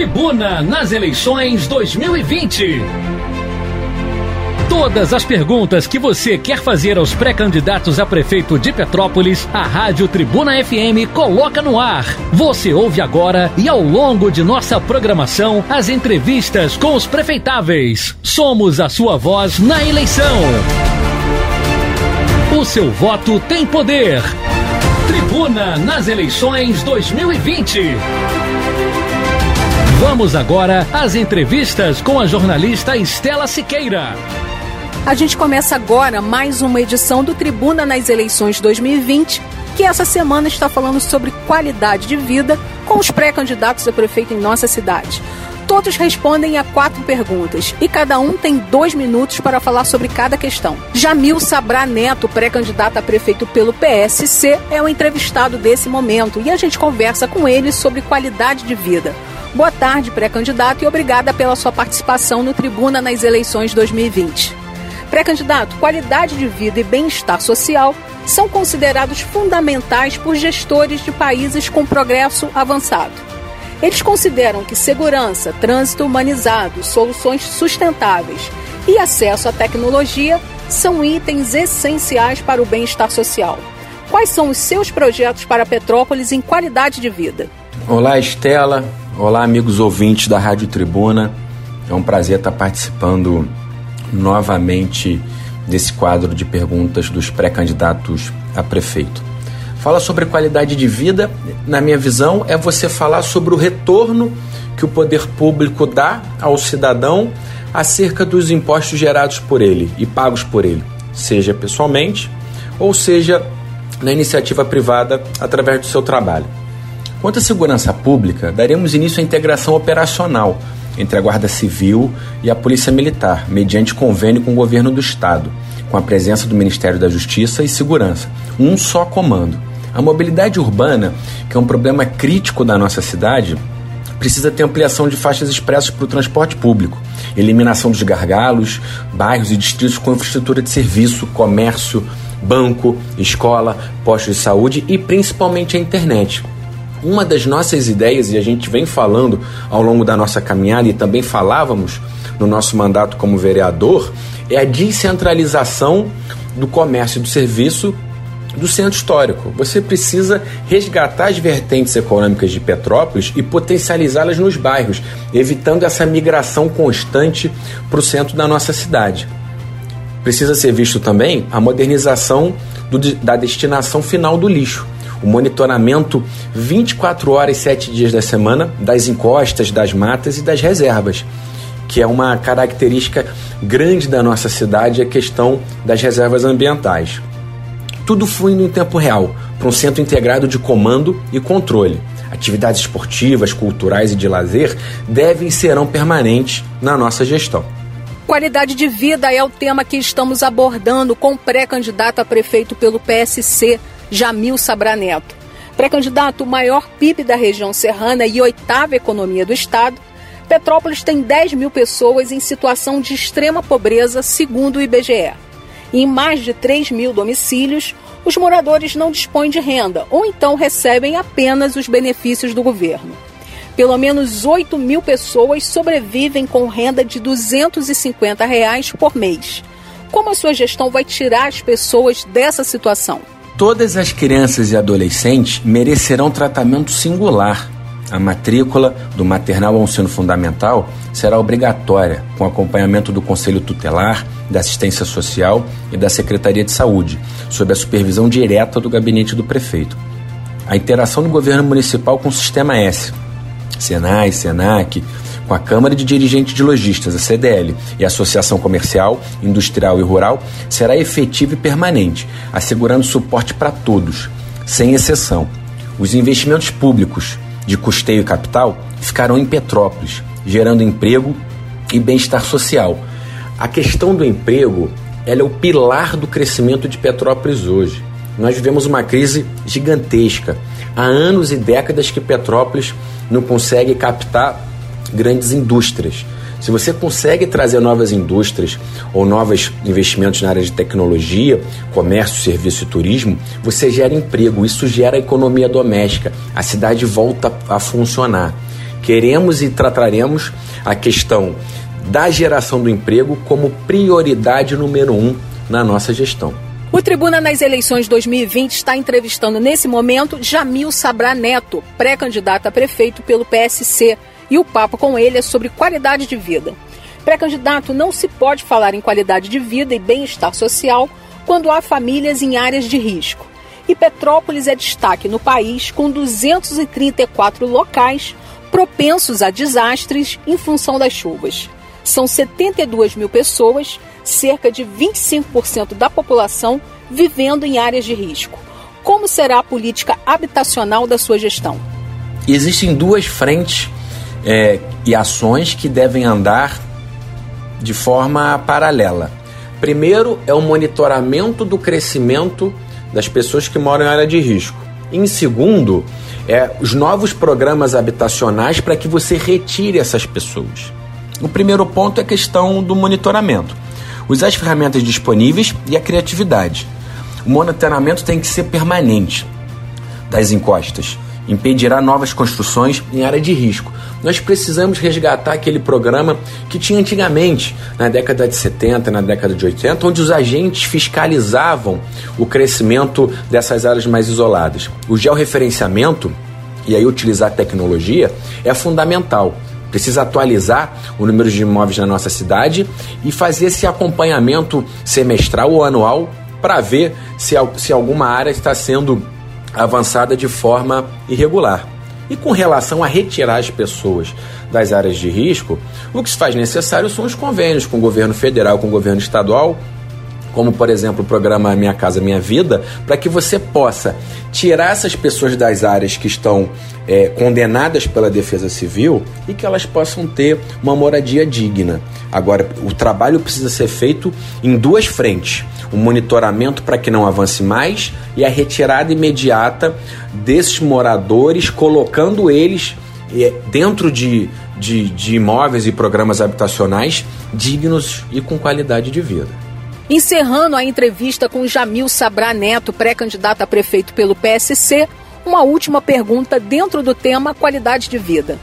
Tribuna nas eleições 2020. Todas as perguntas que você quer fazer aos pré-candidatos a prefeito de Petrópolis, a Rádio Tribuna FM coloca no ar. Você ouve agora e ao longo de nossa programação as entrevistas com os prefeitáveis. Somos a sua voz na eleição. O seu voto tem poder. Tribuna nas eleições 2020. Vamos agora às entrevistas com a jornalista Estela Siqueira. A gente começa agora mais uma edição do Tribuna nas Eleições 2020, que essa semana está falando sobre qualidade de vida com os pré-candidatos a prefeito em nossa cidade. Todos respondem a quatro perguntas e cada um tem dois minutos para falar sobre cada questão. Jamil Sabrá Neto, pré-candidato a prefeito pelo PSC, é o entrevistado desse momento e a gente conversa com ele sobre qualidade de vida. Boa tarde, pré-candidato, e obrigada pela sua participação no Tribuna nas eleições 2020. Pré-candidato, qualidade de vida e bem-estar social são considerados fundamentais por gestores de países com progresso avançado. Eles consideram que segurança, trânsito humanizado, soluções sustentáveis e acesso à tecnologia são itens essenciais para o bem-estar social. Quais são os seus projetos para Petrópolis em qualidade de vida? Olá, Estela. Olá, amigos ouvintes da Rádio Tribuna. É um prazer estar participando novamente desse quadro de perguntas dos pré-candidatos a prefeito. Fala sobre qualidade de vida, na minha visão, é você falar sobre o retorno que o poder público dá ao cidadão acerca dos impostos gerados por ele e pagos por ele, seja pessoalmente ou seja na iniciativa privada através do seu trabalho. Quanto à segurança pública, daremos início à integração operacional entre a Guarda Civil e a Polícia Militar, mediante convênio com o governo do Estado, com a presença do Ministério da Justiça e Segurança. Um só comando. A mobilidade urbana, que é um problema crítico da nossa cidade, precisa ter ampliação de faixas expressas para o transporte público, eliminação dos gargalos, bairros e distritos com infraestrutura de serviço, comércio, banco, escola, postos de saúde e principalmente a internet. Uma das nossas ideias, e a gente vem falando ao longo da nossa caminhada e também falávamos no nosso mandato como vereador, é a descentralização do comércio e do serviço do centro histórico. Você precisa resgatar as vertentes econômicas de Petrópolis e potencializá-las nos bairros, evitando essa migração constante para o centro da nossa cidade. Precisa ser visto também a modernização do, da destinação final do lixo o monitoramento 24 horas e 7 dias da semana das encostas, das matas e das reservas, que é uma característica grande da nossa cidade a questão das reservas ambientais. Tudo fluindo em tempo real, para um centro integrado de comando e controle. Atividades esportivas, culturais e de lazer devem e serão permanentes na nossa gestão. Qualidade de vida é o tema que estamos abordando com o pré-candidato a prefeito pelo PSC, Jamil Sabraneto. Pré-candidato maior PIB da região serrana e oitava economia do estado, Petrópolis tem 10 mil pessoas em situação de extrema pobreza, segundo o IBGE. Em mais de 3 mil domicílios, os moradores não dispõem de renda ou então recebem apenas os benefícios do governo. Pelo menos 8 mil pessoas sobrevivem com renda de 250 reais por mês. Como a sua gestão vai tirar as pessoas dessa situação? Todas as crianças e adolescentes merecerão tratamento singular. A matrícula do maternal ao ensino fundamental será obrigatória, com acompanhamento do Conselho Tutelar, da Assistência Social e da Secretaria de Saúde, sob a supervisão direta do gabinete do prefeito. A interação do governo municipal com o Sistema S, Senai, Senac, com a Câmara de Dirigentes de Lojistas, a CDL, e a Associação Comercial, Industrial e Rural, será efetiva e permanente, assegurando suporte para todos, sem exceção. Os investimentos públicos de custeio e capital ficarão em Petrópolis, gerando emprego e bem-estar social. A questão do emprego ela é o pilar do crescimento de Petrópolis hoje. Nós vivemos uma crise gigantesca. Há anos e décadas que Petrópolis não consegue captar grandes indústrias. Se você consegue trazer novas indústrias ou novos investimentos na área de tecnologia, comércio, serviço e turismo, você gera emprego, isso gera economia doméstica, a cidade volta a funcionar. Queremos e trataremos a questão da geração do emprego como prioridade número um na nossa gestão. O Tribuna nas eleições 2020 está entrevistando nesse momento Jamil Sabra Neto, pré-candidato a prefeito pelo PSC, e o papo com ele é sobre qualidade de vida. Pré-candidato, não se pode falar em qualidade de vida e bem-estar social quando há famílias em áreas de risco. E Petrópolis é destaque no país, com 234 locais propensos a desastres em função das chuvas. São 72 mil pessoas cerca de 25% da população vivendo em áreas de risco. Como será a política habitacional da sua gestão? Existem duas frentes é, e ações que devem andar de forma paralela. Primeiro é o monitoramento do crescimento das pessoas que moram em área de risco. Em segundo, é os novos programas habitacionais para que você retire essas pessoas. O primeiro ponto é a questão do monitoramento usar as ferramentas disponíveis e a criatividade. O monitoramento tem que ser permanente das encostas. Impedirá novas construções em área de risco. Nós precisamos resgatar aquele programa que tinha antigamente, na década de 70, na década de 80, onde os agentes fiscalizavam o crescimento dessas áreas mais isoladas. O georreferenciamento, e aí utilizar tecnologia, é fundamental precisa atualizar o número de imóveis na nossa cidade e fazer esse acompanhamento semestral ou anual para ver se, se alguma área está sendo avançada de forma irregular. E com relação a retirar as pessoas das áreas de risco, o que se faz necessário são os convênios com o governo federal, com o governo estadual, como por exemplo o programa Minha Casa Minha Vida, para que você possa tirar essas pessoas das áreas que estão é, condenadas pela Defesa Civil e que elas possam ter uma moradia digna. Agora, o trabalho precisa ser feito em duas frentes: o monitoramento para que não avance mais e a retirada imediata desses moradores, colocando eles é, dentro de, de, de imóveis e programas habitacionais dignos e com qualidade de vida. Encerrando a entrevista com Jamil Sabra Neto, pré-candidato a prefeito pelo PSC, uma última pergunta dentro do tema qualidade de vida.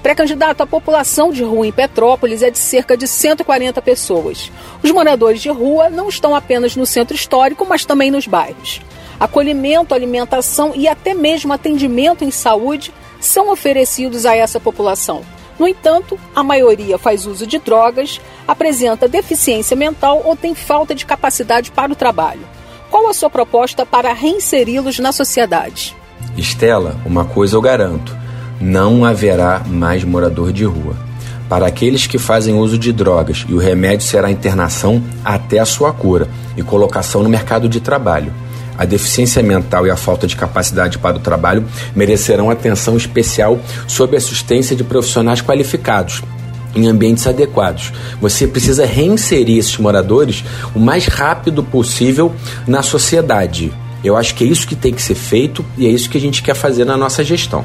Pré-candidato, a população de rua em Petrópolis é de cerca de 140 pessoas. Os moradores de rua não estão apenas no centro histórico, mas também nos bairros. Acolhimento, alimentação e até mesmo atendimento em saúde são oferecidos a essa população. No entanto, a maioria faz uso de drogas, apresenta deficiência mental ou tem falta de capacidade para o trabalho. Qual a sua proposta para reinseri-los na sociedade? Estela, uma coisa eu garanto: não haverá mais morador de rua. Para aqueles que fazem uso de drogas, e o remédio será internação até a sua cura e colocação no mercado de trabalho a deficiência mental e a falta de capacidade para o trabalho merecerão atenção especial sob a assistência de profissionais qualificados em ambientes adequados. Você precisa reinserir esses moradores o mais rápido possível na sociedade. Eu acho que é isso que tem que ser feito e é isso que a gente quer fazer na nossa gestão.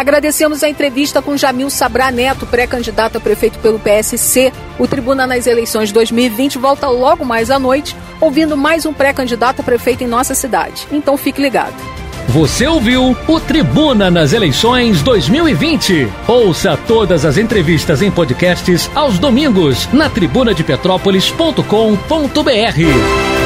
Agradecemos a entrevista com Jamil Sabra Neto, pré-candidato a prefeito pelo PSC. O Tribuna nas eleições 2020 volta logo mais à noite, ouvindo mais um pré-candidato a prefeito em nossa cidade. Então fique ligado. Você ouviu o Tribuna nas eleições 2020. Ouça todas as entrevistas em podcasts aos domingos na tribunadepetrópolis.com.br.